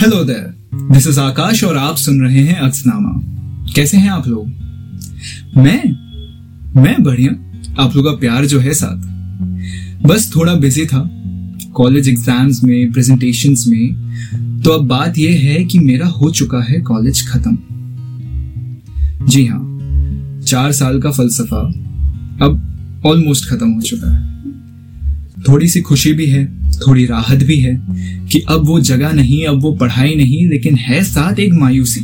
Hello there this is Aakash और आप सुन रहे हैं अक्सनामा। कैसे हैं आप लोग? मैं? मैं बढ़िया। आप लोग का प्यार जो है साथ। बस थोड़ा बिज़ी था। कॉलेज एग्ज़ाम्स में प्रेजेंटेशंस में। तो अब बात यह है कि मेरा हो चुका है कॉलेज खत्म। जी हाँ चार साल का फलसफा अब ऑलमोस्ट खत्म हो चुका है। थोड़ी सी खुशी भी है, थोड़ी राहत भी है कि अब वो जगह नहीं, अब वो पढ़ाई नहीं, लेकिन है साथ एक मायूसी।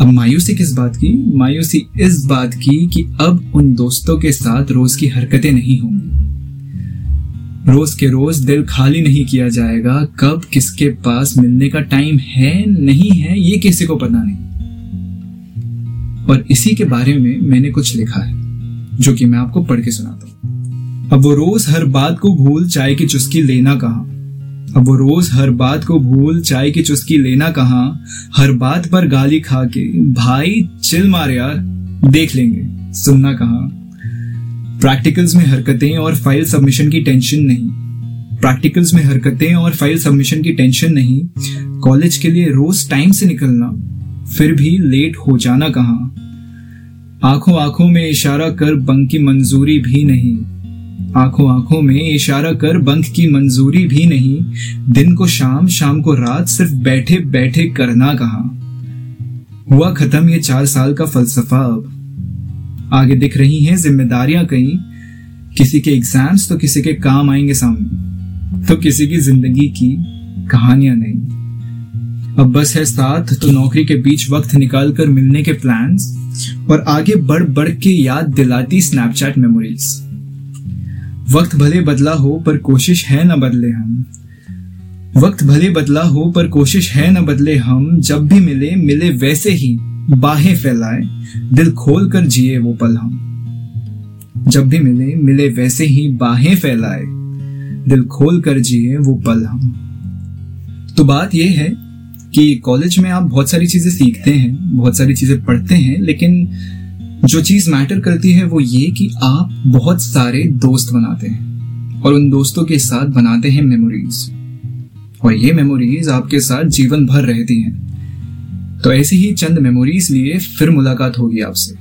अब मायूसी किस बात की? मायूसी इस बात की कि अब उन दोस्तों के साथ रोज की हरकतें नहीं होंगी। रोज के रोज दिल खाली नहीं किया जाएगा, कब किसके पास मिलने का टाइम है, नहीं है, ये किसी को पता नहीं। और इसी के बारे में मैंने कुछ लिखा है, जो कि मैं आपको पढ़ के सुनाता हूँ। अब वो रोज हर बात को भूल चाय की चुस्की लेना कहा? अब वो रोज हर बात को भूल चाय की चुस्की लेना कहा? हर बात पर गाली खा के भाई, चिल मार यार, देख लेंगे, सुनना कहा? प्रैक्टिकल्स में हरकतें और फ़ाइल सबमिशन की टेंशन नहीं। प्रैक्टिकल्स में हरकतें और फ़ाइल सबमिशन की टेंशन नहीं। कॉलेज के लिए रोज टाइम से निकलना, फिर भी लेट हो जाना कहा? आँखों आँखों में इशारा कर बंक की मंजूरी भी नहीं। आँखों आँखों में इशारा कर बंक की मंजूरी भी नहीं। दिन को शाम शाम को रात सिर्फ़ बैठे बैठे करना कहा। हुआ खत्म ये चार साल का फलसफा अब। आगे दिख रही हैं जिम्मेदारियाँ कहीं। किसी के एग्ज़ाम्स तो किसी के काम आएँगे सामने। तो किसी की ज़िंदगी की कहानियाँ नहीं। अब बस है साथ तो नौकरी के बीच वक्त निकाल कर मिलने के प्लान्स और आगे बढ़ बढ़ के याद दिलाती स्नैपचैट मेमोरीज वक्त भले बदला हो, पर कोशिश है न बदले हम। वक्त भले बदला हो, पर कोशिश है न बदले हम। जब भी मिले मिले वैसे ही बाहें फैलाए, दिल खोल कर जिए वो पल हम। जब भी मिले मिले वैसे ही बाहें फैलाए, दिल खोल कर जिए वो पल हम। तो बात यह है कि कॉलेज में आप बहुत सारी चीज़ें सीखते हैं, बहुत सारी चीज़ें पढ़ते हैं, लेकिन जो चीज़ मैटर करती है वो ये कि आप बहुत सारे दोस्त बनाते हैं और उन दोस्तों के साथ बनाते हैं मेमोरीज और ये मेमोरीज आपके साथ जीवन भर रहती हैं। तो ऐसी ही चंद मेमोरीज लिए फिर मुलाकात होगी आपसे।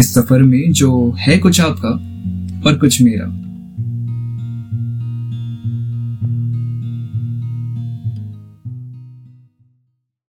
इस सफ़र में जो है कुछ आपका और कुछ मेरा।